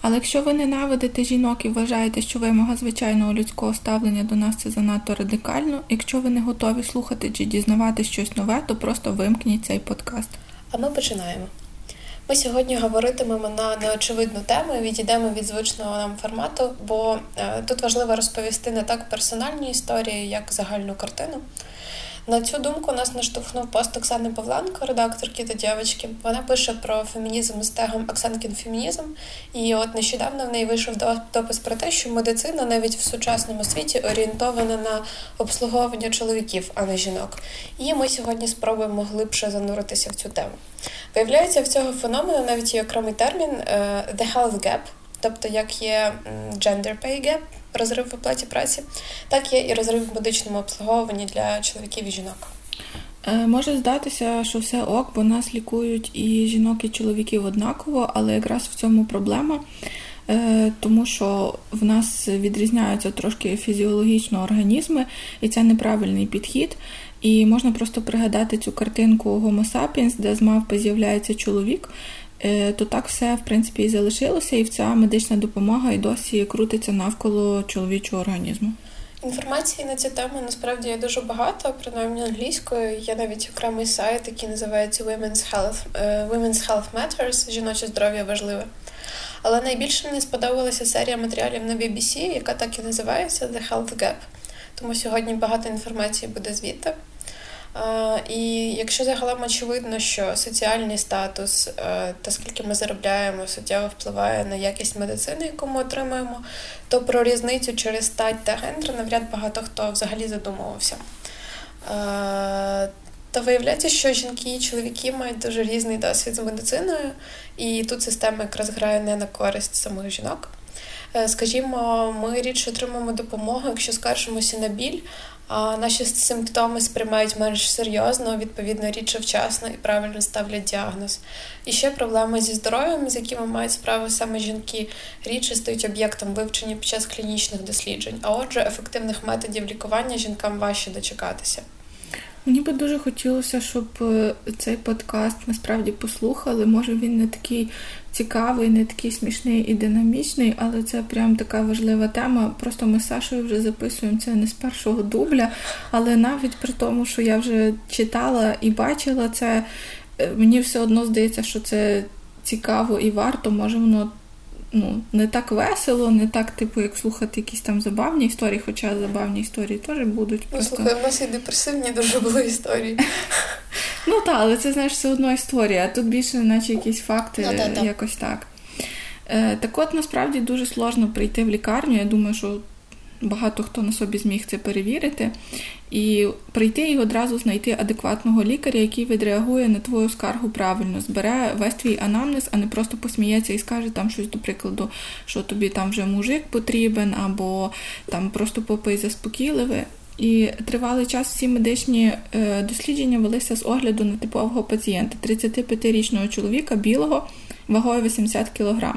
Але якщо ви ненавидите жінок і вважаєте, що вимога звичайного людського ставлення до нас це занадто радикально, якщо ви не готові слухати чи дізнавати щось нове, то просто вимкніть цей подкаст. А ми починаємо. Ми сьогодні говоритимемо на неочевидну тему і відійдемо від звичного нам формату, бо е, тут важливо розповісти не так персональні історії, як загальну картину. На цю думку нас наштовхнув пост Оксани Павленко, редакторки та дівчинки. Вона пише про фемінізм з тегом Оксанкін фемінізм. І от нещодавно в неї вийшов допис про те, що медицина навіть в сучасному світі орієнтована на обслуговування чоловіків, а не жінок. І ми сьогодні спробуємо глибше зануритися в цю тему. Виявляється, в цього феномену навіть є окремий термін е, «the health gap», тобто як є gender pay gap, розрив в оплаті праці, так є і розрив в медичному обслуговуванні для чоловіків і жінок. Е, може здатися, що все ок, бо нас лікують і жінок, і чоловіків однаково, але якраз в цьому проблема, е, тому що в нас відрізняються трошки фізіологічно організми, і це неправильний підхід. І можна просто пригадати цю картинку Homo sapiens, де з мавпи з'являється чоловік, то так все в принципі і залишилося, і ця медична допомога і досі крутиться навколо чоловічого організму. Інформації на цю тему насправді є дуже багато, принаймні англійською. Є навіть окремий сайт, який називається Women's Health е, Women's Health Matters, жіноче здоров'я важливе. Але найбільше мені сподобалася серія матеріалів на BBC, яка так і називається The Health Gap. Тому сьогодні багато інформації буде звідти. І якщо загалом очевидно, що соціальний статус е, та скільки ми заробляємо, суттєво впливає на якість медицини, яку ми отримуємо, то про різницю через стать та гендер навряд багато хто взагалі задумувався. Та виявляється, що жінки і чоловіки мають дуже різний досвід з медициною, і тут система якраз грає не на користь самих жінок. Е, скажімо, ми рідше отримуємо допомогу, якщо скаржимося на біль, наші симптоми сприймають менш серйозно, відповідно рідше вчасно і правильно ставлять діагноз. І ще проблеми зі здоров'ям, з якими мають справу саме жінки, рідше стають об'єктом вивчення під час клінічних досліджень. А отже, ефективних методів лікування жінкам важче дочекатися. Мені би дуже хотілося, щоб е, цей подкаст насправді послухали. Може він не такий цікавий, не такий смішний і динамічний, але це прям така важлива тема. Просто ми з Сашою вже записуємо це не з першого дубля, але навіть при тому, що я вже читала і бачила це, е, мені все одно здається, що це цікаво і варто, може воно ну, не так весело, не так, типу, як слухати якісь там забавні історії, хоча забавні історії теж будуть. Ну, просто... слухай, в нас і депресивні дуже були історії. Ну так, але це знаєш все одно історія. Тут більше, наче якісь факти, ну, та, та. якось так. Е, Так от насправді дуже сложно прийти в лікарню. Я думаю, що багато хто на собі зміг це перевірити, і прийти і одразу знайти адекватного лікаря, який відреагує на твою скаргу правильно, збере весь твій анамнез, а не просто посміється і скаже там щось, до прикладу, що тобі там вже мужик потрібен, або там просто попий заспокійливе. І тривалий час всі медичні е, дослідження велися з огляду на типового пацієнта 35-річного чоловіка білого вагою 80 кг.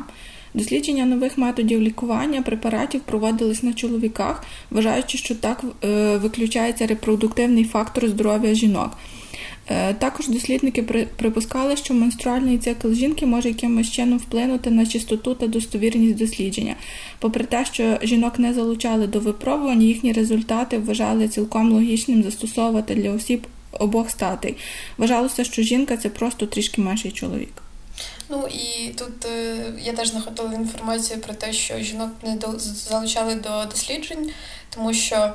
Дослідження нових методів лікування препаратів проводились на чоловіках, вважаючи, що так е, виключається репродуктивний фактор здоров'я жінок. Е, також дослідники припускали, що менструальний цикл жінки може якимось чином вплинути на чистоту та достовірність дослідження. Попри те, що жінок не залучали до випробувань, їхні результати вважали цілком логічним застосовувати для осіб обох статей. Вважалося, що жінка це просто трішки менший чоловік. Ну і тут е, я теж знаходила інформацію про те, що жінок не залучали до досліджень, тому що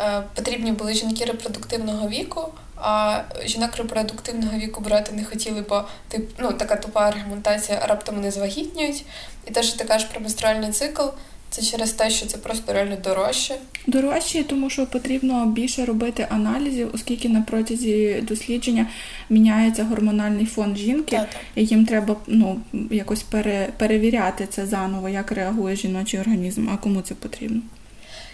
е, потрібні були жінки репродуктивного віку, а жінок репродуктивного віку брати не хотіли, бо тип, ну, така тупа аргументація раптом вони звагітнюють. І теж така ж про менструальний цикл. Це через те, що це просто реально дорожче. Дорожче, тому що потрібно більше робити аналізів, оскільки на протязі дослідження міняється гормональний фон жінки, так. і їм треба ну, якось пере, перевіряти це заново, як реагує жіночий організм, а кому це потрібно.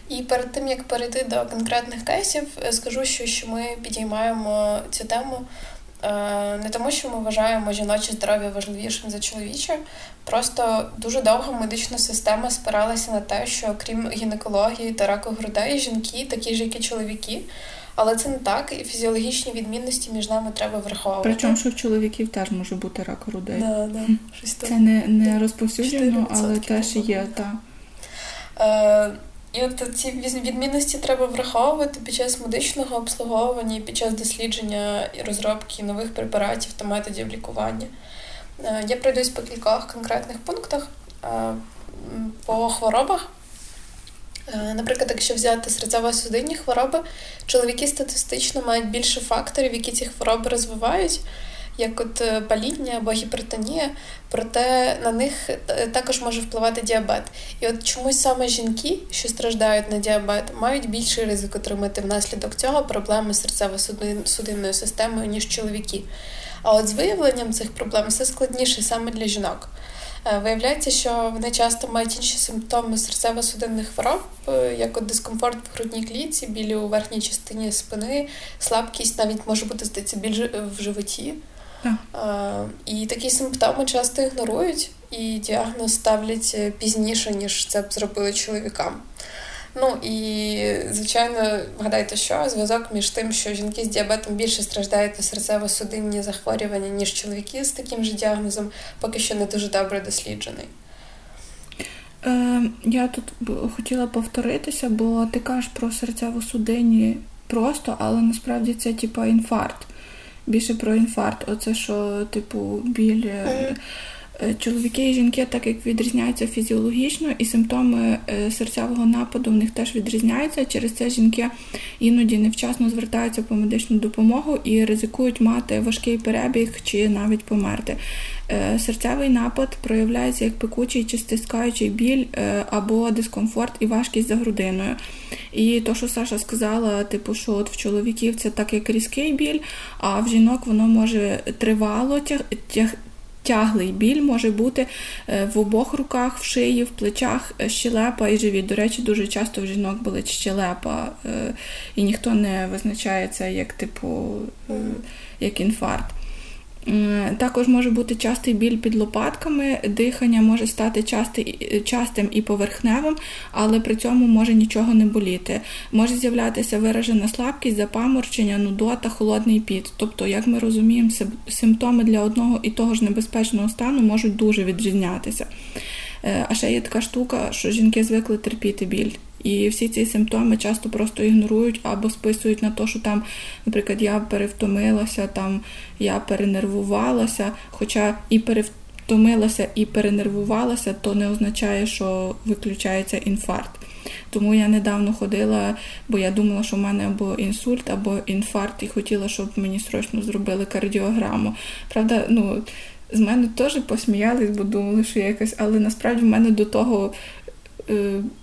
І перед тим як перейти до конкретних кейсів, скажу, що, що ми підіймаємо цю тему. Не тому, що ми вважаємо жіноче здоров'я важливішим за чоловіче, просто дуже довго медична система спиралася на те, що крім гінекології та раку грудей, жінки такі ж, як і чоловіки, але це не так, і фізіологічні відмінності між нами треба враховувати. Причому, що в чоловіків теж може бути рак грудей. Да, да. Це не не розповсюджено, але теж є. так. І от ці відмінності треба враховувати під час медичного обслуговування, під час дослідження і розробки нових препаратів та методів лікування. Е, я пройдусь по кількох конкретних пунктах е, по хворобах. Е, наприклад, якщо взяти серцево-судинні хвороби, чоловіки статистично мають більше факторів, які ці хвороби розвивають, як от е, паління або гіпертонія, проте на них е, також може впливати діабет. І от чомусь саме жінки, що страждають на діабет, мають більший ризик отримати внаслідок цього проблеми серцево-судинною системою, ніж чоловіки. А от з виявленням цих проблем все складніше саме для жінок. Е, виявляється, що вони часто мають інші симптоми серцево-судинних хвороб, як от дискомфорт в грудній клітці, білі у верхній частині спини, слабкість навіть може бути здається біль в животі. Yeah. І такі симптоми часто ігнорують і діагноз ставлять пізніше, ніж це б зробили чоловікам. Ну і звичайно, вгадайте, що зв'язок між тим, що жінки з діабетом більше страждають на серцево-судинні захворювання, ніж чоловіки з таким же діагнозом, поки що не дуже добре досліджений. Е, Я тут хотіла повторитися, бо ти кажеш про серцево-судинні просто, але насправді це типа інфаркт. Більше про інфаркт. Оце що, типу, біль. Mm-hmm. Е, чоловіки і жінки, так як відрізняються фізіологічно, і симптоми е, серцевого нападу в них теж відрізняються. Через це жінки іноді невчасно звертаються по медичну допомогу і ризикують мати важкий перебіг чи навіть померти. Е, серцевий напад проявляється як пекучий чи стискаючий біль або дискомфорт і важкість за грудиною. І то, що Саша сказала, типу, що от в чоловіків це так як різкий біль, а в жінок воно може тривало тяг тяглий біль може бути е, в обох руках, в шиї, в плечах, е, щелепа і живіт. До речі, дуже часто в жінок болить щелепа, е, і ніхто не визначає це як типу як інфаркт. Також може бути частий біль під лопатками, дихання може стати частим і поверхневим, але при цьому може нічого не боліти. Може з'являтися виражена слабкість, запаморчення, нудота, холодний піт. Тобто, як ми розуміємо, симптоми для одного і того ж небезпечного стану можуть дуже відрізнятися. Е, а ще є така штука, що жінки звикли терпіти біль. І всі ці симптоми часто просто ігнорують або списують на те, що там, наприклад, я перевтомилася, там я перенервувалася, хоча і перевтомилася, і перенервувалася, то не означає, що виключається інфаркт. Тому я недавно ходила, бо я думала, що в мене або інсульт, або інфаркт, і хотіла, щоб мені срочно зробили кардіограму. Правда, ну. З мене теж посміялись, бо думали, що я якась, але насправді в мене до того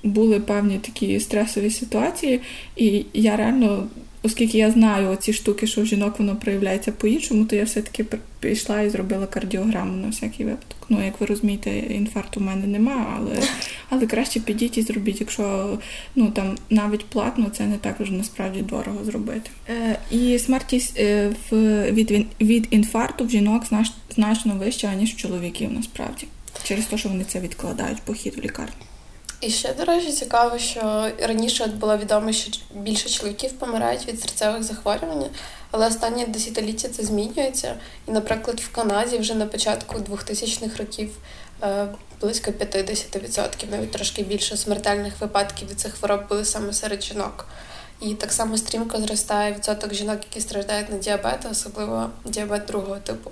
були певні такі стресові ситуації, і я реально, оскільки я знаю ці штуки, що в жінок воно проявляється по-іншому, то я все-таки пішла і зробила кардіограму на всякий випадок. Ну, як ви розумієте, інфаркту в мене немає, але але краще підіть і зробіть, якщо ну там навіть платно, це не так вже насправді дорого зробити. Е, І смертність е, в від від інфаркту в жінок знач, значно вища, ніж в чоловіків насправді. Через те, що вони це відкладають похід в лікарню. І ще, до речі, цікаво, що раніше було відомо, що більше чоловіків помирають від серцевих захворювань, але останні десятиліття це змінюється. І, наприклад, в Канаді вже на початку 2000-х років е, близько 50%, навіть трошки більше смертельних випадків від цих хвороб були саме серед жінок. І так само стрімко зростає відсоток жінок, які страждають на діабет, особливо діабет другого типу.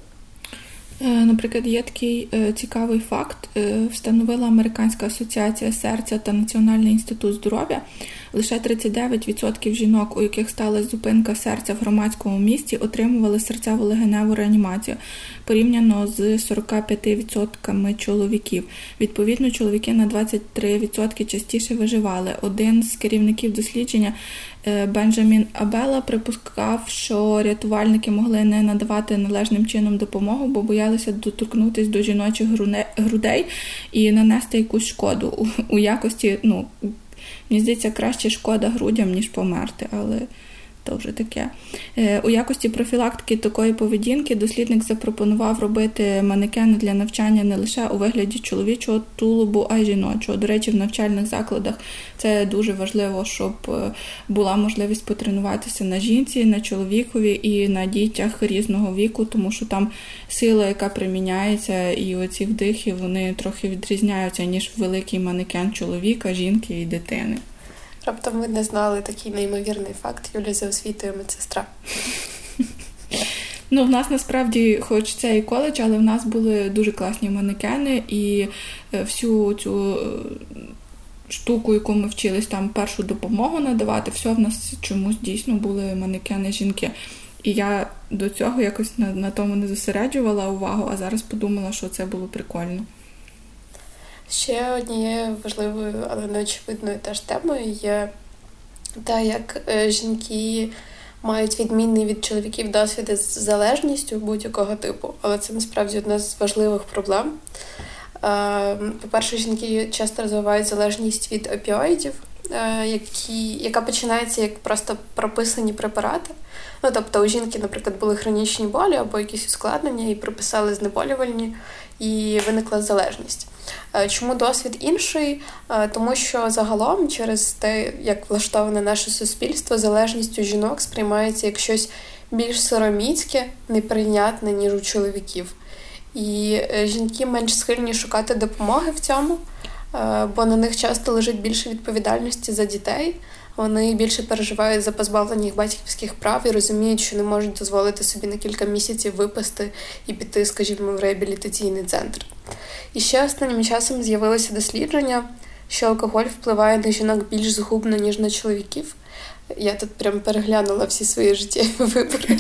Е, наприклад, є такий е, цікавий факт: е, встановила Американська асоціація серця та Національний інститут здоров'я. Лише 39% жінок, у яких сталася зупинка серця в громадському місті, отримували серцево-легеневу реанімацію порівняно з 45% чоловіків. Відповідно, чоловіки на 23% частіше виживали. Один з керівників дослідження Е, Бенджамін Абела припускав, що рятувальники могли не надавати належним чином допомогу, бо боялися доторкнутися до жіночих грудей і нанести якусь шкоду у якості, ну Мені здається, краще шкода грудям, ніж померти, але то вже таке. Е, у якості профілактики такої поведінки дослідник запропонував робити манекени для навчання не лише у вигляді чоловічого тулубу, а й жіночого. До речі, в навчальних закладах це дуже важливо, щоб е, була можливість потренуватися на жінці, на чоловікові і на дітях різного віку, тому що там сила, яка приміняється, і оці вдихи вони трохи відрізняються ніж великий манекен чоловіка, жінки і дитини. Раптом ви не знали такий неймовірний факт Юля за освітою медсестра. Ну, в нас насправді, хоч це і коледж, але в нас були дуже класні манекени, і е, всю цю е, штуку, яку ми вчились там першу допомогу надавати, все в нас чомусь дійсно були манекени жінки. І я до цього якось на, на тому не зосереджувала увагу, а зараз подумала, що це було прикольно. Ще однією важливою, але неочевидною теж темою є те, як е, жінки мають відмінний від чоловіків досвід з залежністю будь-якого типу. Але це насправді одна з важливих проблем. Е, по-перше, жінки часто розвивають залежність від опіоїдів, е, які, яка починається як просто прописані препарати. Ну, Тобто у жінки, наприклад, були хронічні болі або якісь ускладнення, і приписали знеболювальні, і виникла залежність. Е, чому досвід інший? Е, тому що загалом, через те, як влаштоване наше суспільство, залежність у жінок сприймається як щось більш сороміцьке, неприйнятне, ніж у чоловіків. І е, жінки менш схильні шукати допомоги в цьому, бо на них часто лежить більше відповідальності за дітей. Вони більше переживають за позбавлення їх батьківських прав і розуміють, що не можуть дозволити собі на кілька місяців випасти і піти, скажімо, в реабілітаційний центр. І ще останнім часом з'явилося дослідження, що алкоголь впливає на жінок більш згубно, ніж на чоловіків. Я тут прям переглянула всі свої життєві вибори.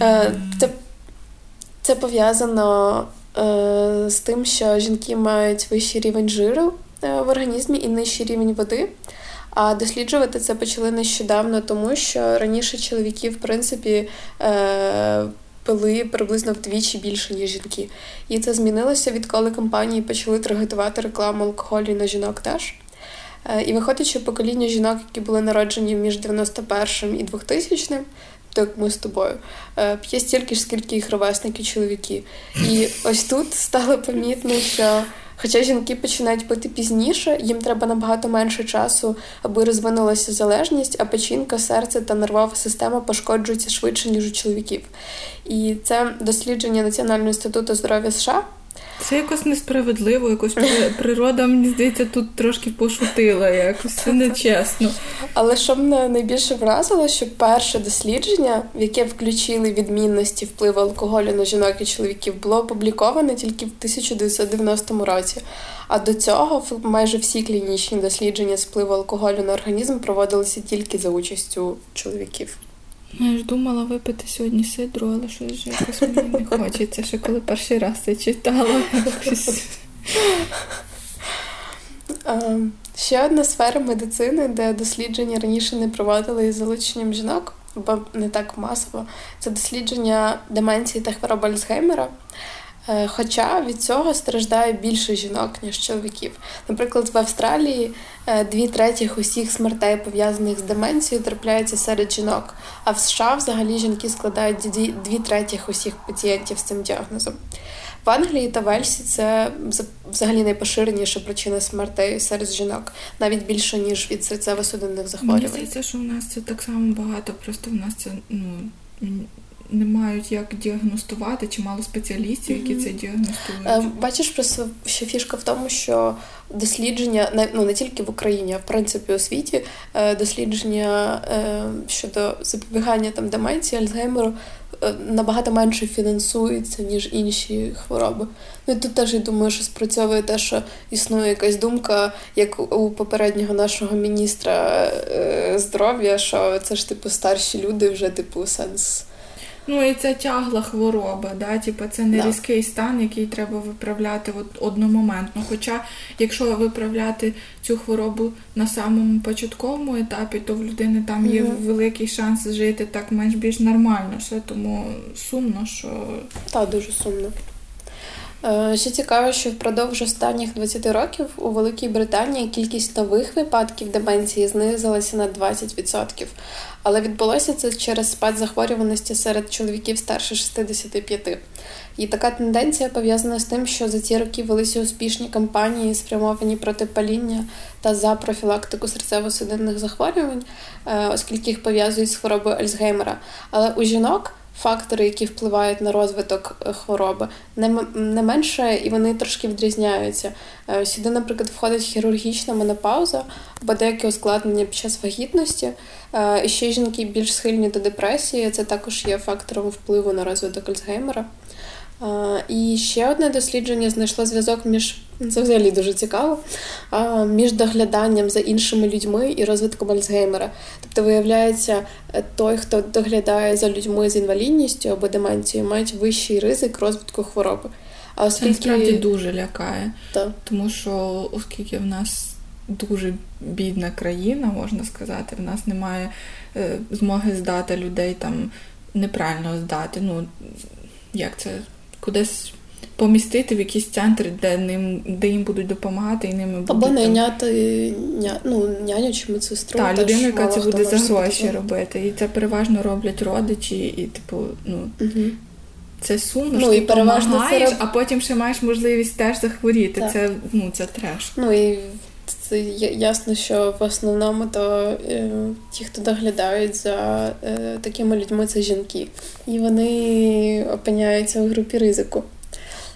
Е, це це пов'язано е, з тим, що жінки мають вищий рівень жиру е, в організмі і нижчий рівень води. А досліджувати це почали нещодавно, тому що раніше чоловіки, в принципі, пили приблизно вдвічі більше, ніж жінки. І це змінилося, відколи компанії почали таргетувати рекламу алкоголю на жінок теж. Е, і виходить, що покоління жінок, які були народжені між 91 і 2000 так ми з тобою, е, п'є стільки ж, скільки їх ровесники чоловіки. І ось тут стало помітно, що Хоча жінки починають пити пізніше, їм треба набагато менше часу, аби розвинулася залежність, а печінка, серце та нервова система пошкоджуються швидше, ніж у чоловіків. І це дослідження Національного інституту здоров'я США. Це якось несправедливо, якось природа, мені здається, тут трошки пошутила, якось нечесно. Але що мене найбільше вразило, що перше дослідження, в яке включили відмінності впливу алкоголю на жінок і чоловіків, було опубліковане тільки в 1990 році. А до цього майже всі клінічні дослідження впливу алкоголю на організм проводилися тільки за участю чоловіків. Ну, я ж думала випити сьогодні сидру, але щось вже якось мені не хочеться, ще коли перший раз це читала. Ще одна сфера медицини, де дослідження раніше не проводили із залученням жінок, бо не так масово. Це дослідження деменції та хвороби Альцгеймера. Е, хоча від цього страждає більше жінок, ніж чоловіків. Наприклад, в Австралії е, дві третіх усіх смертей, пов'язаних з деменцією, трапляються серед жінок. А в США взагалі жінки складають дві третіх усіх пацієнтів з цим діагнозом. В Англії та Вельсі це взагалі найпоширеніша причина смертей серед жінок, навіть більше ніж від серцево-судинних захворювань. Мені здається, що у нас це так само багато, просто в нас це ну не мають як діагностувати, чи мало спеціалістів, які mm-hmm. це діагностують. Е, бачиш, просто що фішка в тому, що дослідження ну не тільки в Україні, а в принципі у світі е, дослідження е, щодо запобігання там деменції, Альцгеймеру набагато менше фінансуються, ніж інші хвороби. Ну і тут теж я думаю, що спрацьовує те, що існує якась думка, як у попереднього нашого міністра здоров'я, що це ж типу старші люди вже типу сенс. Ну і це тягла хвороба, да? Типу, це не да. різкий стан, який треба виправляти от одномоментно. Хоча, якщо виправляти цю хворобу на самому початковому етапі, то в людини там є mm великий шанс жити так менш більш нормально. Все тому сумно, що так, дуже сумно. Е, ще цікаво, що впродовж останніх 20 років у Великій Британії кількість нових випадків деменції знизилася на 20%. Але відбулося це через спад захворюваності серед чоловіків старше 65. І така тенденція пов'язана з тим, що за ці роки велися успішні кампанії, спрямовані проти паління та за профілактику серцево-судинних захворювань, е, оскільки їх пов'язують з хворобою Альцгеймера. Але у жінок фактори, які впливають на розвиток е, хвороби, не не менше і вони трошки відрізняються. Е, сюди, наприклад, входить хірургічна менопауза або деякі ускладнення під час вагітності. Е, і ще жінки більш схильні до депресії. Це також є фактором впливу на розвиток Альцгеймера. І ще одне дослідження знайшло зв'язок між це взагалі дуже цікаво, між догляданням за іншими людьми і розвитком Альцгеймера. Тобто, виявляється, той, хто доглядає за людьми з інвалідністю або деменцією, мають вищий ризик розвитку хвороби. А оскільки... Це насправді дуже лякає, так. тому що оскільки в нас дуже бідна країна, можна сказати, в нас немає е, змоги здати людей там неправильно здати. Ну як це кудись помістити в якісь центри, де ним, де їм будуть допомагати і ними будуть... Або найняти ня, ну, няню чи медсестру. Так, людина, яка це буде за гроші робити. І це переважно роблять родичі, і, типу, ну. Угу. Це сумно, ну, що і ти переважно це... а потім ще маєш можливість теж захворіти. Так. Це ну, це треш. Ну і це ясно, що в основному то е, ті, хто доглядають за е, такими людьми, це жінки. І вони опиняються в групі ризику.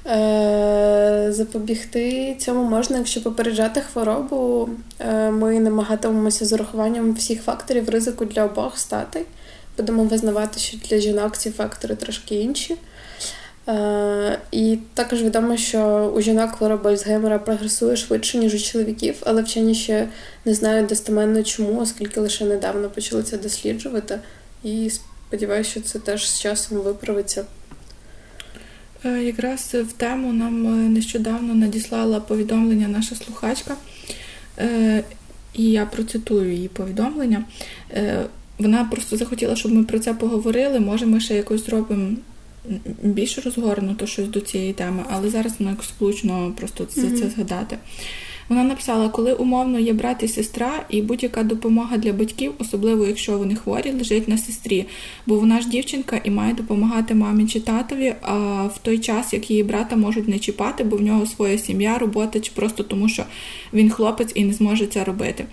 Е, запобігти цьому можна, якщо попереджати хворобу, е, ми намагатимемося з урахуванням всіх факторів ризику для обох статей. Будемо визнавати, що для жінок ці фактори трошки інші. Е, і також відомо, що у жінок хвороба Альцгеймера прогресує швидше, ніж у чоловіків, але вчені ще не знають достеменно чому, оскільки лише недавно почали це досліджувати. І сподіваюся, що це теж з часом виправиться. Е, якраз в тему нам е, нещодавно надіслала повідомлення наша слухачка, і я процитую її повідомлення. Вона просто захотіла, щоб ми про це поговорили. Може, ми ще якось зробимо більш розгорнуто щось до цієї теми, але зараз воно якось влучно просто за це згадати. Вона написала, коли умовно є брат і сестра, і будь-яка допомога для батьків, особливо якщо вони хворі, лежить на сестрі, бо вона ж дівчинка і має допомагати мамі чи татові, а в той час, як її брата можуть не чіпати, бо в нього своя сім'я, робота, чи просто тому, що він хлопець і не зможе це робити.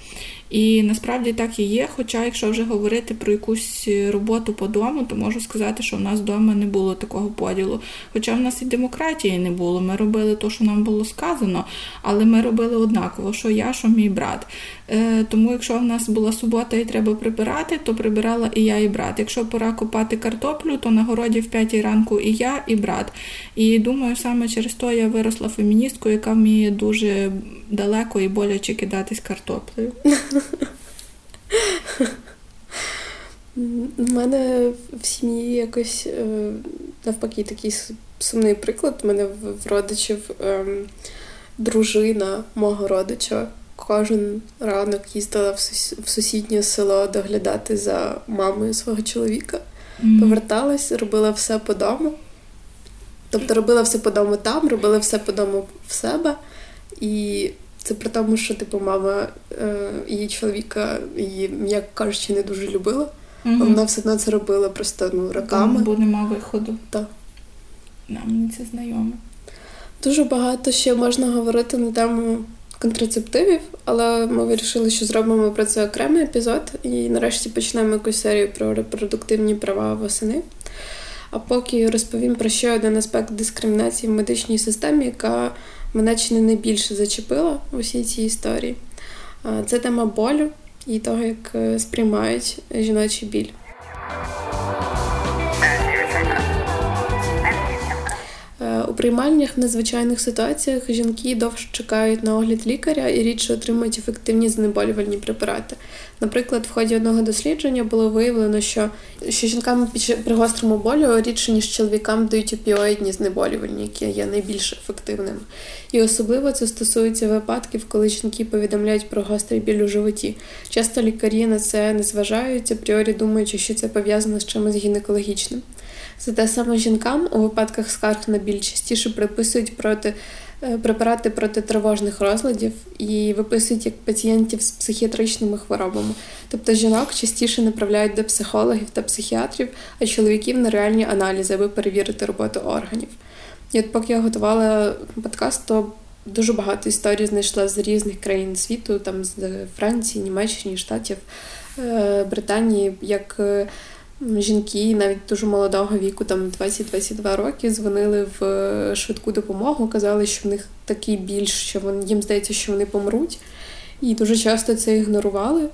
І насправді так і є. Хоча, якщо вже говорити про якусь роботу по дому, то можу сказати, що в нас вдома не було такого поділу. Хоча в нас і демократії не було. Ми робили те, що нам було сказано, але ми робили однаково, що я, що мій брат. Е, тому, якщо в нас була субота і треба прибирати, то прибирала і я, і брат. Якщо пора копати картоплю, то на городі в п'ятій ранку і я, і брат. І думаю, саме через то я виросла феміністкою, яка вміє дуже далеко і боляче кидатись картоплею. У мене в сім'ї якось е, навпаки такий сумний приклад. У мене в родичів ем, дружина мого родича кожен ранок їздила в сусіднє село доглядати за мамою свого чоловіка. Mm-hmm. Поверталась, робила все по дому. Тобто робила все по дому там, робила все по дому в себе. І це при тому, що типу мама е, її чоловіка її, як кажучи, не дуже любила. Mm-hmm. Вона все одно це робила просто ну, роками. Бо нема виходу. Так. Мені це знайоме. Дуже багато ще можна говорити на тему контрацептивів, але ми вирішили, що зробимо про це окремий епізод, і нарешті почнемо якусь серію про репродуктивні права восени. А поки розповім про ще один аспект дискримінації в медичній системі, яка мене чи не найбільше зачепила у всій цій історії. Це тема болю і того, як е, сприймають жіночий біль. Приймальнях в надзвичайних ситуаціях жінки довше чекають на огляд лікаря і рідше отримують ефективні знеболювальні препарати. Наприклад, в ході одного дослідження було виявлено, що що жінкам при гострому болю рідше, ніж чоловікам дають опіоїдні знеболювальні, які є найбільш ефективними. І особливо це стосується випадків, коли жінки повідомляють про гострий біль у животі. Часто лікарі на це не зважають, апріорі думаючи, що це пов'язано з чимось гінекологічним. Зате саме жінкам у випадках скарг на біль частіше приписують проти е, препарати проти тривожних розладів і виписують як пацієнтів з психіатричними хворобами. Тобто жінок частіше направляють до психологів та психіатрів, а чоловіків на реальні аналізи, аби перевірити роботу органів. І от поки я готувала подкаст, то дуже багато історій знайшла з різних країн світу, там з Франції, Німеччини, Штатів, е, Британії, як е, жінки навіть дуже молодого віку, там 20-22 роки, дзвонили в е, швидку допомогу, казали, що в них такий біль, що вони, їм здається, що вони помруть. І дуже часто це ігнорували.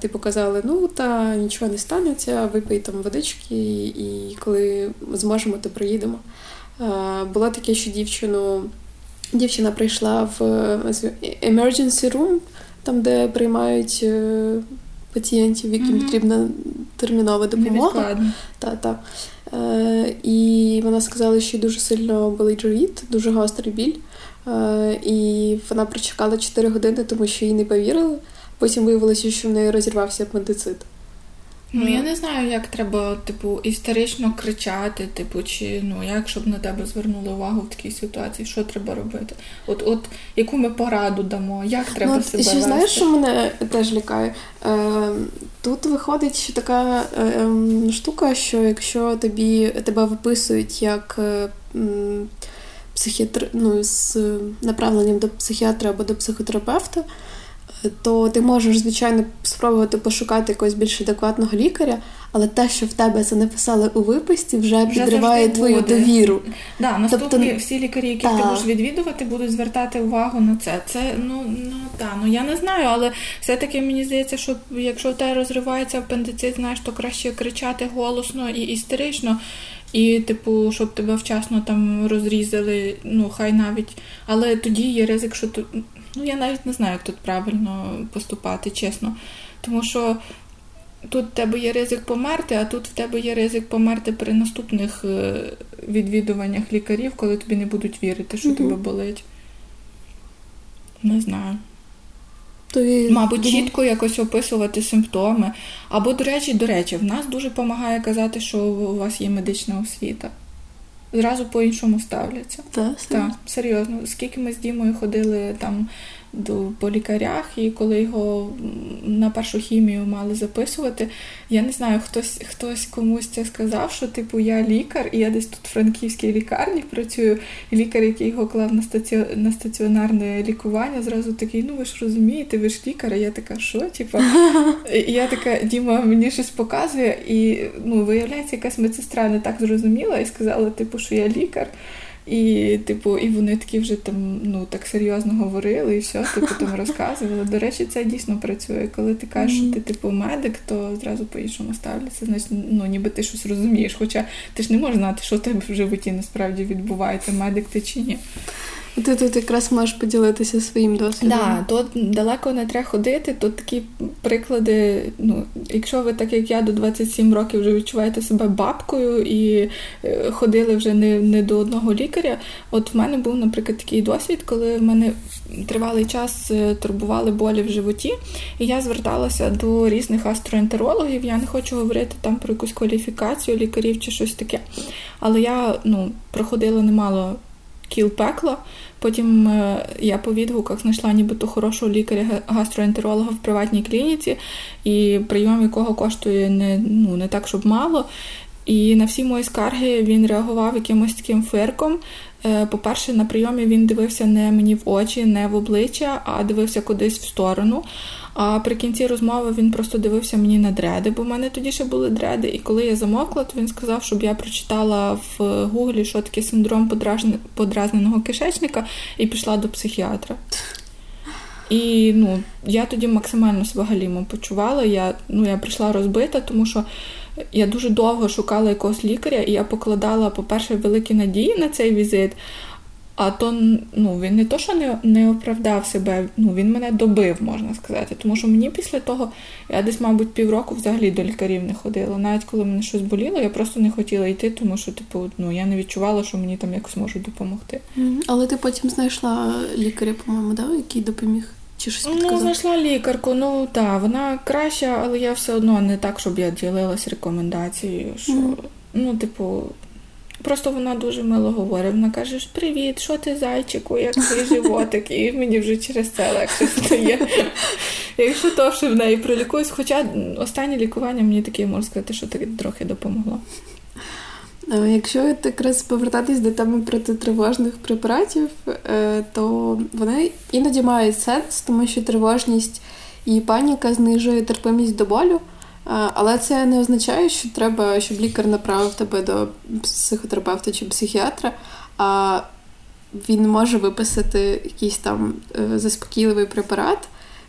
Типу казали, ну та нічого не станеться, випий там водички, і коли зможемо, то приїдемо. Було таке, що дівчину Дівчина прийшла в emergency room, там, де приймають е, пацієнтів, яким mm-hmm. потрібна термінова допомога. Так, так. Е, І вона сказала, що дуже сильно болить живіт, дуже гострий біль. Е, І вона прочекала 4 години, тому що їй не повірили. Потім виявилося, що в неї розірвався апендицит. Ну, я не знаю, як треба, типу, історично кричати, типу, чи ну як щоб на тебе звернули увагу в такій ситуації, що треба робити? От, от яку ми пораду дамо, як треба ну, себе. Ще вести? знаєш, що мене теж лякає? Е, Тут виходить така е, ем, штука, що якщо тобі тебе виписують як е, психіатр, ну, з направленням до психіатра або до психотерапевта то ти можеш, звичайно, спробувати пошукати якогось більш адекватного лікаря, але те, що в тебе це написали у виписці, вже, вже підриває твою буде. довіру. Да, наступні тобто, всі лікарі, які та. ти будеш відвідувати, будуть звертати увагу на це. Це ну ну так, ну я не знаю, але все-таки мені здається, що якщо в тебе розривається апендицит, знаєш, то краще кричати голосно і істерично. І, типу, щоб тебе вчасно там розрізали, ну хай навіть, але тоді є ризик, що Ну, я навіть не знаю, як тут правильно поступати, чесно. Тому що тут в тебе є ризик померти, а тут в тебе є ризик померти при наступних е, відвідуваннях лікарів, коли тобі не будуть вірити, що угу. тебе болить. Не знаю. То Мабуть, чітко якось описувати симптоми. Або, до речі, до речі, в нас дуже допомагає казати, що у вас є медична освіта зразу по-іншому ставляться. Так, так, серйозно. Скільки ми з Дімою ходили там по лікарях, і коли його на першу хімію мали записувати, я не знаю, хтось хтось комусь це сказав, що типу я лікар, і я десь тут в франківській лікарні працюю. І лікар, який його клав на стаці... на стаціонарне лікування, зразу такий, ну ви ж розумієте, ви ж лікар, а я така, що? Типу? І я така, Діма мені щось показує, і ну, виявляється, якась медсестра не так зрозуміла і сказала, типу, що я лікар. І, типу, і вони такі вже там ну так серйозно говорили, і все, типу там розказували. До речі, це дійсно працює. Коли ти кажеш, що ти типу медик, то зразу по-іншому ставляться. Значить, ну ніби ти щось розумієш. Хоча ти ж не можеш знати, що в тебе в животі насправді відбувається, медик ти чи ні. Ти тут якраз можеш поділитися своїм досвідом. Да, тут далеко не треба ходити. Тут такі приклади. Ну, якщо ви, так як я, до 27 років вже відчуваєте себе бабкою і е, ходили вже не не до одного лікаря. От в мене був, наприклад, такий досвід, коли в мене тривалий час е, турбували болі в животі, і я зверталася до різних астроентерологів. Я не хочу говорити там про якусь кваліфікацію лікарів чи щось таке. Але я ну, проходила немало кіл пекла. Потім е, я по відгуках знайшла нібито хорошого лікаря-гастроентеролога в приватній клініці, і прийом якого коштує не ну, не так, щоб мало. І на всі мої скарги він реагував якимось таким фирком. Е, по-перше, на прийомі він дивився не мені в очі, не в обличчя, а дивився кудись в сторону. А при кінці розмови він просто дивився мені на дреди, бо в мене тоді ще були дреди. І коли я замокла, то він сказав, щоб я прочитала в гуглі, що таке синдром подразненого кишечника, і пішла до психіатра. І ну, я тоді максимально себе почувала. Я ну, я прийшла розбита, тому що я дуже довго шукала якогось лікаря, і я покладала, по-перше, великі надії на цей візит. А то ну, він не то, що не не оправдав себе, ну він мене добив, можна сказати. Тому що мені після того я десь, мабуть, півроку взагалі до лікарів не ходила. Навіть коли мене щось боліло, я просто не хотіла йти, тому що, типу, ну я не відчувала, що мені там якось можуть допомогти. Але ти потім знайшла лікаря, по-моєму, да, який допоміг? Чи щось підказав? Ну, знайшла лікарку, ну так, вона краща, але я все одно не так, щоб я ділилась рекомендацією, що. Mm. ну, типу, просто вона дуже мило говорить. Вона каже: Привіт, що ти зайчику, як твій животик? І мені вже через це легше стає. Якщо довше в неї пролікуюсь, хоча останнє лікування мені таке можна сказати, що таки трохи допомогло. Якщо якраз повертатись до теми протитривожних препаратів, е, то вони іноді мають сенс, тому що тривожність і паніка знижує терпимість до болю. Але це не означає, що треба, щоб лікар направив тебе до психотерапевта чи психіатра. А він може виписати якийсь там е, заспокійливий препарат,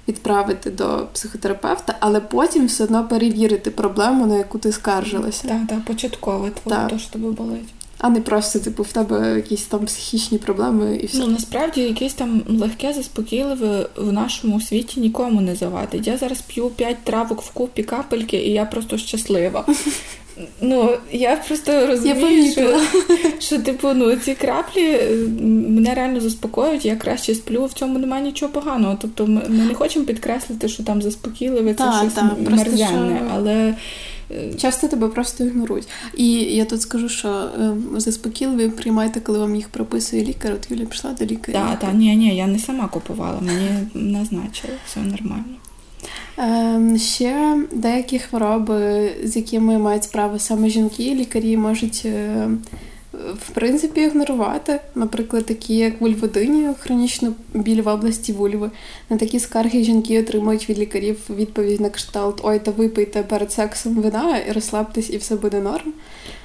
відправити до психотерапевта, але потім все одно перевірити проблему, на яку ти скаржилася. Так, так, початково твоє, то, що тебе болить. А не просто, типу, в тебе якісь там психічні проблеми і все. Ну, насправді якесь там легке, заспокійливе в нашому світі нікому не завадить. Я зараз п'ю п'ять травок в купі капельки, і я просто щаслива. Ну, я просто розумію, я що, що типу, ну, ці краплі е, мене реально заспокоюють, я краще сплю, в цьому немає нічого поганого. Тобто ми, ми не хочемо підкреслити, що там заспокійливе, це та, щось та, мерзенне, що... але. Е, Часто тебе просто ігнорують. І я тут скажу, що е, заспокійливі приймайте, коли вам їх прописує лікар. От Юля пішла до лікаря. Так, так, ні, ні, я не сама купувала, мені назначили, все нормально. Ем, ще деякі хвороби, з якими мають справу саме жінки, лікарі можуть е, в принципі ігнорувати, наприклад, такі як вульводині, хронічну біль в області вульви. На такі скарги жінки отримують від лікарів відповідь на кшталт Ой, та випийте перед сексом вина і розслабтесь, і все буде норм.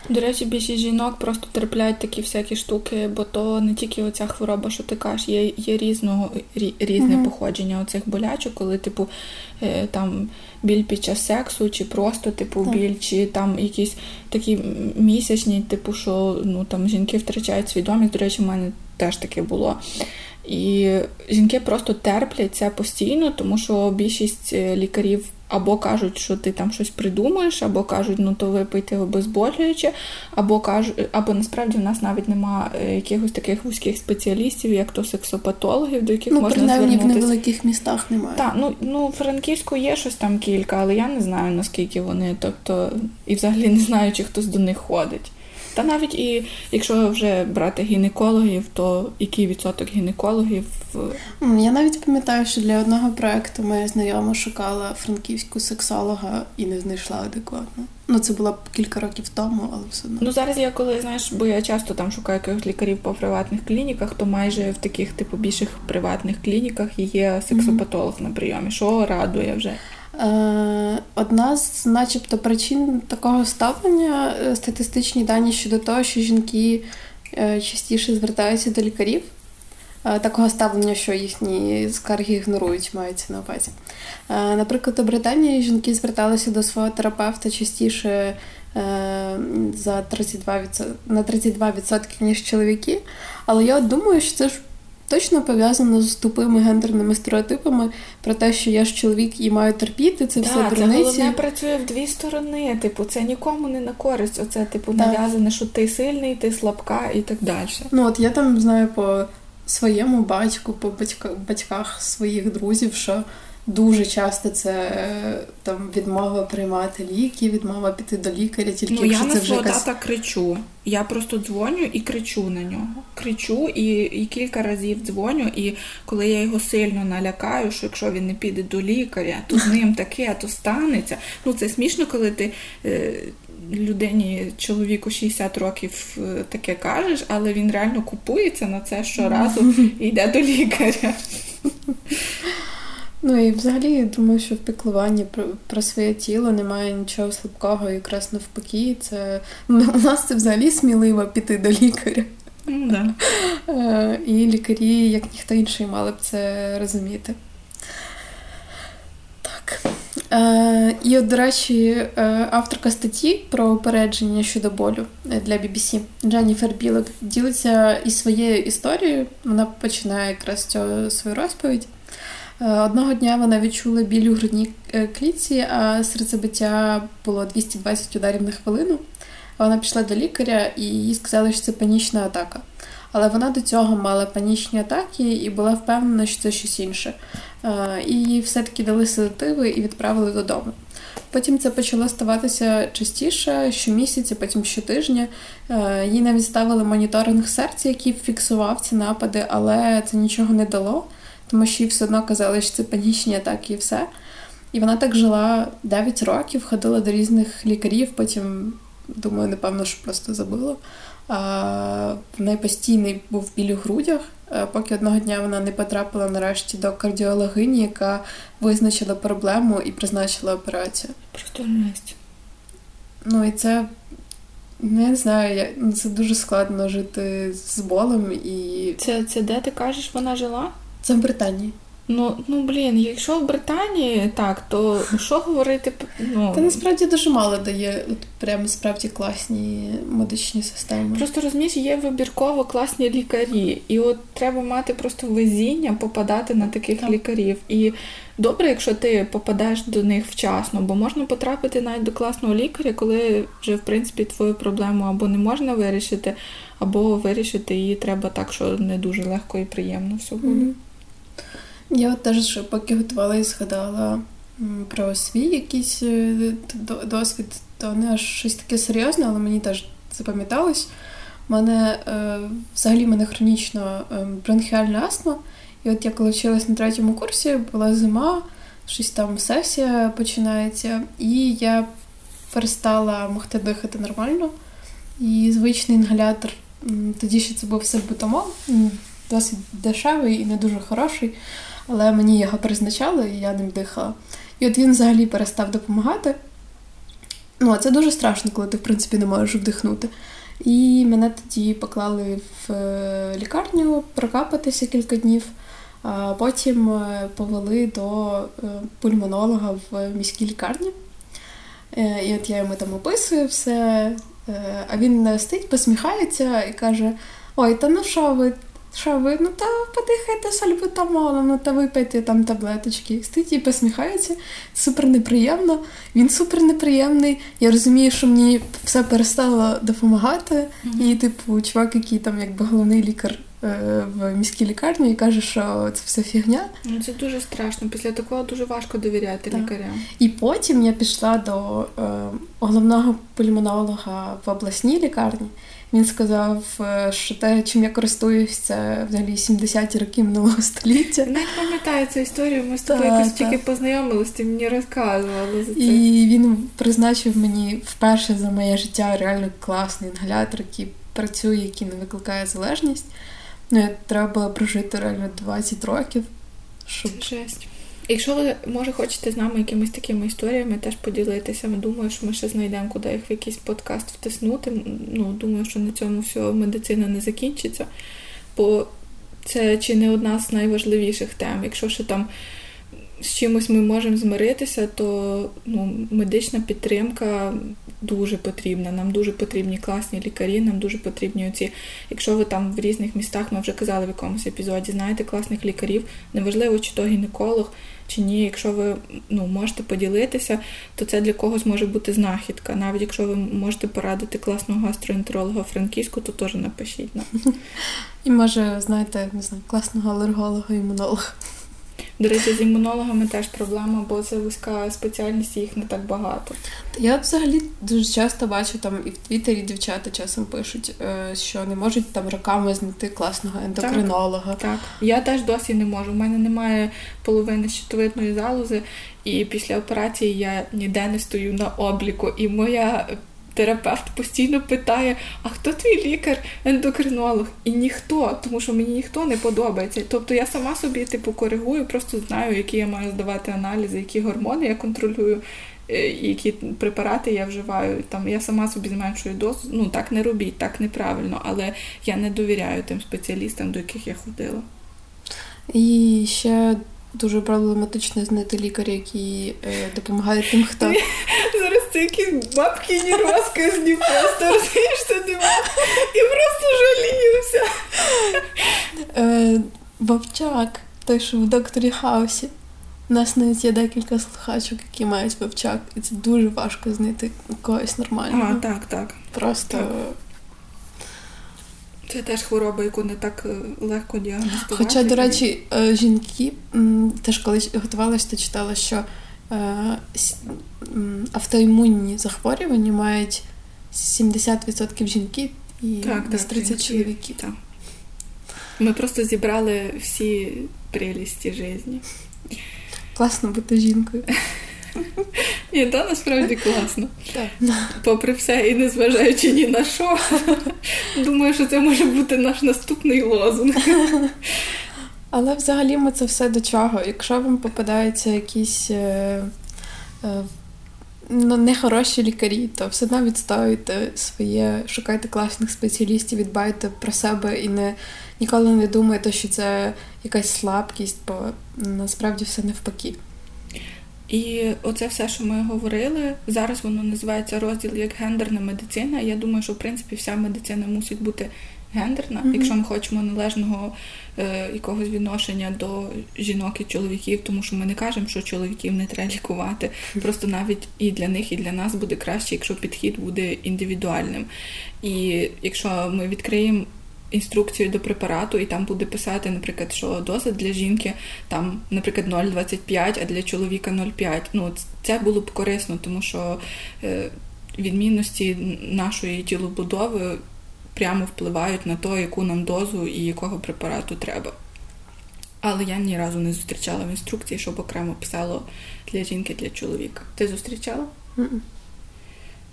До речі, більшість жінок просто терплять такі всякі штуки, бо то не тільки оця хвороба, що ти кажеш, є є різного різне mm-hmm. походження оцих болячок, коли, типу, е, там біль під час сексу, чи просто типу так. біль, чи там якісь такі місячні, типу, що ну там жінки втрачають свідомість. До речі, в мене теж таке було. І жінки просто терплять це постійно, тому що більшість е, лікарів або кажуть, що ти там щось придумаєш, або кажуть, ну то випийте обезболююче, або кажуть, або насправді в нас навіть нема е, якихось таких вузьких спеціалістів, як то сексопатологів, до яких ну, можна звернутися. Ну, в невеликих містах немає. Так, ну ну Франківську є щось там кілька, але я не знаю наскільки вони, тобто і взагалі не знаю, чи хтось до них ходить. Та навіть і якщо вже брати гінекологів, то який відсоток гінекологів? Я навіть пам'ятаю, що для одного проекту моя знайома шукала франківську сексолога і не знайшла адекватно. Ну це було кілька років тому, але все одно. Ну зараз я коли знаєш, бо я часто там шукаю якихось лікарів по приватних клініках, то майже в таких типу більших приватних клініках є сексопатолог mm-hmm. на прийомі, що радує вже. Е, одна з, начебто, причин такого ставлення е, статистичні дані щодо того, що жінки е, частіше звертаються до лікарів. Такого ставлення, що їхні скарги ігнорують, мається на увазі. Наприклад, у Британії жінки зверталися до свого терапевта частіше за 32%, на 32%, ніж чоловіки. Але я думаю, що це ж точно пов'язано з тупими гендерними стереотипами про те, що я ж чоловік і маю терпіти, це так, все дурниці. Це головне працює в дві сторони. Типу, це нікому не на користь. Оце типу нав'язане, що ти сильний, ти слабка і так далі. Ну от я там знаю по своєму батьку, по батьках, батьках своїх друзів, що Дуже часто це е, там відмова приймати ліки, відмова піти до лікаря, тільки ну, якщо я це вже якась... тата кричу. Я просто дзвоню і кричу на нього. Кричу і і кілька разів дзвоню. І коли я його сильно налякаю, що якщо він не піде до лікаря, то з ним таке, то станеться. Ну це смішно, коли ти. Е, Людині чоловіку 60 років е, таке кажеш, але він реально купується на це щоразу і йде до лікаря. Ну і взагалі я думаю, що в піклуванні про, про своє тіло немає нічого слабкого, якраз навпаки, це ну, у нас це взагалі сміливо піти до лікаря. Mm, да. Е, і лікарі, як ніхто інший, мали б це розуміти. Так. Е, І, от, до речі, е, авторка статті про упередження щодо болю для BBC Дженніфер Білок ділиться із своєю історією. Вона починає якраз цю свою розповідь. Е, одного дня вона відчула біль у грудній е, клітці, а серцебиття було 220 ударів на хвилину. Вона пішла до лікаря і їй сказали, що це панічна атака. Але вона до цього мала панічні атаки і була впевнена, що це щось інше. Е, і їй все-таки дали седативи і відправили додому. Потім це почало ставатися частіше, щомісяця, потім щотижня. Їй навіть ставили моніторинг серця, який фіксував ці напади, але це нічого не дало, тому що їй все одно казали, що це панічні атаки і все. І вона так жила 9 років, ходила до різних лікарів, потім, думаю, напевно, що просто забила. В неї постійний був біль у грудях, поки одного дня вона не потрапила нарешті до кардіологині, яка визначила проблему і призначила операцію. Просто жесть. Ну і це. Ну, не знаю, ну, це дуже складно жити з болем і. Це це де ти кажеш, вона жила? Це в Британії. Ну, ну блін, якщо в Британії так, то що говорити? Ну та насправді дуже мало дає от прямо справді класні медичні системи. Просто розумієш, є вибірково класні лікарі, і от треба мати просто везіння попадати на таких так. лікарів. І добре, якщо ти попадаєш до них вчасно, бо можна потрапити навіть до класного лікаря, коли вже в принципі твою проблему або не можна вирішити, або вирішити її треба так, що не дуже легко і приємно все буде. Mm-hmm. Я от теж поки готувалася, згадала про свій якийсь е, досвід, то не аж щось таке серйозне, але мені теж запам'яталось. У мене е, взагалі мене хронічно е, бронхіальна астма. І от я коли вчилась на третьому курсі, була зима, щось там сесія починається, і я перестала могти дихати нормально. І звичний інгалятор, тоді ще це був сальбутамол, досить дешевий і не дуже хороший але мені його призначали, і я ним дихала. І от він взагалі перестав допомагати. Ну, а це дуже страшно, коли ти, в принципі, не можеш вдихнути. І мене тоді поклали в е, лікарню прокапатися кілька днів, а потім е, повели до е, пульмонолога в міській лікарні. І от я йому там описую все, а він стоїть, посміхається і каже: Ой, та ну що ви що ви, ну та подихайте сальбутамолом, ну та випийте там таблеточки. Стоїть і посміхається, супер неприємно. Він супер неприємний. Я розумію, що мені все перестало допомагати. І, типу, чувак, який там якби головний лікар е, в міській лікарні, і каже, що це все фігня. Ну це дуже страшно. Після такого дуже важко довіряти так. лікарям. І потім я пішла до е, головного пульмонолога в обласній лікарні. Він сказав, е, що те, чим я користуюсь, це взагалі 70-ті роки минулого століття. Не пам'ятаю цю історію, ми з тобою якось тільки познайомилися, ти мені розказували за це. І він призначив мені вперше за моє життя реально класний інгалятор, який працює, який не викликає залежність. Ну, треба було прожити реально 20 років. Щоб... Жесть. Якщо ви, може, хочете з нами якимись такими історіями теж поділитися, ми думаю, що ми ще знайдемо, куди їх в якийсь подкаст втиснути. Ну, Думаю, що на цьому все медицина не закінчиться, бо це чи не одна з найважливіших тем. Якщо ще там з чимось ми можемо змиритися, то ну, медична підтримка дуже потрібна. Нам дуже потрібні класні лікарі, нам дуже потрібні оці. Якщо ви там в різних містах, ми вже казали в якомусь епізоді, знаєте класних лікарів, неважливо, чи то гінеколог, чи ні. Якщо ви ну, можете поділитися, то це для когось може бути знахідка. Навіть якщо ви можете порадити класного гастроентеролога франківську, то теж напишіть нам. І може, знаєте, не знаю, класного алерголога, імунолога. До речі, з імунологами теж проблема, бо це вузька спеціальність, їх не так багато. Я взагалі дуже часто бачу там і в Твіттері дівчата часом пишуть, е, що не можуть там роками знайти класного ендокринолога. Так, так. я теж досі не можу. У мене немає половини щитовидної залози, і після операції я ніде не стою на обліку. І моя терапевт постійно питає: а хто твій лікар-ендокринолог? І ніхто, тому що мені ніхто не подобається. Тобто я сама собі типу коригую, просто знаю, які я маю здавати аналізи, які гормони я контролюю. Е, які препарати я вживаю, там я сама собі зменшую дозу. Ну так не робіть, так неправильно, але я не довіряю тим спеціалістам, до яких я ходила. І ще дуже проблематично знайти лікаря, які е, допомагають тим, хто. Це якісь бабкині розказні просто розумієш, нема. І просто жаліюся. Е, Вовчак, той, що в докторі Хаусі. У нас навіть є декілька слухачок, які мають вовчак, і це дуже важко знайти когось нормального. А, так, так. Просто. Так. Це теж хвороба, яку не так е, легко діагностувати. Хоча, до речі, е, жінки теж коли готувалася, то читала, що автоімунні захворювання мають 70% жінки і так, десь 30 чоловіків. Так. Ми просто зібрали всі прелісті житті. Класно бути жінкою. І то насправді класно. Попри все, і незважаючи ні на що, думаю, що це може бути наш наступний лозунг. Але взагалі ми це все до чого? Якщо вам попадаються якісь е, е, ну, нехороші лікарі, то все одно відстоюйте своє, шукайте класних спеціалістів, відбайте про себе і не ніколи не думайте, що це якась слабкість, бо насправді все навпаки. І оце все, що ми говорили, зараз воно називається розділ як гендерна медицина. Я думаю, що в принципі вся медицина мусить бути гендерна, mm-hmm. якщо ми хочемо належного е, якогось відношення до жінок і чоловіків, тому що ми не кажемо, що чоловіків не треба лікувати. Просто навіть і для них, і для нас буде краще, якщо підхід буде індивідуальним. І якщо ми відкриємо інструкцію до препарату, і там буде писати, наприклад, що доза для жінки там, наприклад, 0,25, а для чоловіка 0,5. Ну, це було б корисно, тому що е, відмінності нашої тілобудови прямо впливають на те, яку нам дозу і якого препарату треба. Але я ні разу не зустрічала в інструкції, щоб окремо писало для жінки, для чоловіка. Ти зустрічала? Mm-mm.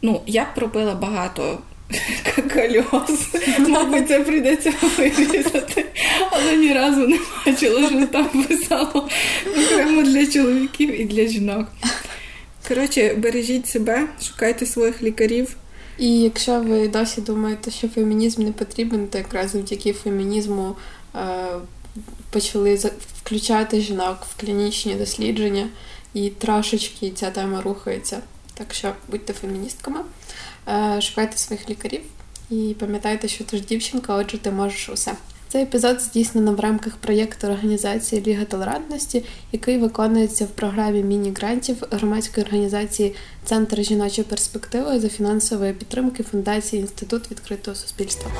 Ну, я пробила багато кольос. Мабуть, це прийдеться вирізати. Але ні разу не бачила, що там писало окремо для чоловіків і для жінок. Коротше, бережіть себе, шукайте своїх лікарів. І якщо ви досі думаєте, що фемінізм не потрібен, то якраз завдяки фемінізму е, почали включати жінок в клінічні дослідження, і трошечки ця тема рухається. Так що будьте феміністками. Е, шукайте своїх лікарів і пам'ятайте, що ти ж дівчинка, отже, ти можеш усе. Цей епізод здійснено в рамках проєкту організації Ліга толерантності, який виконується в програмі міні-грантів громадської організації Центр жіночої перспективи за фінансової підтримки Фундації Інститут відкритого суспільства.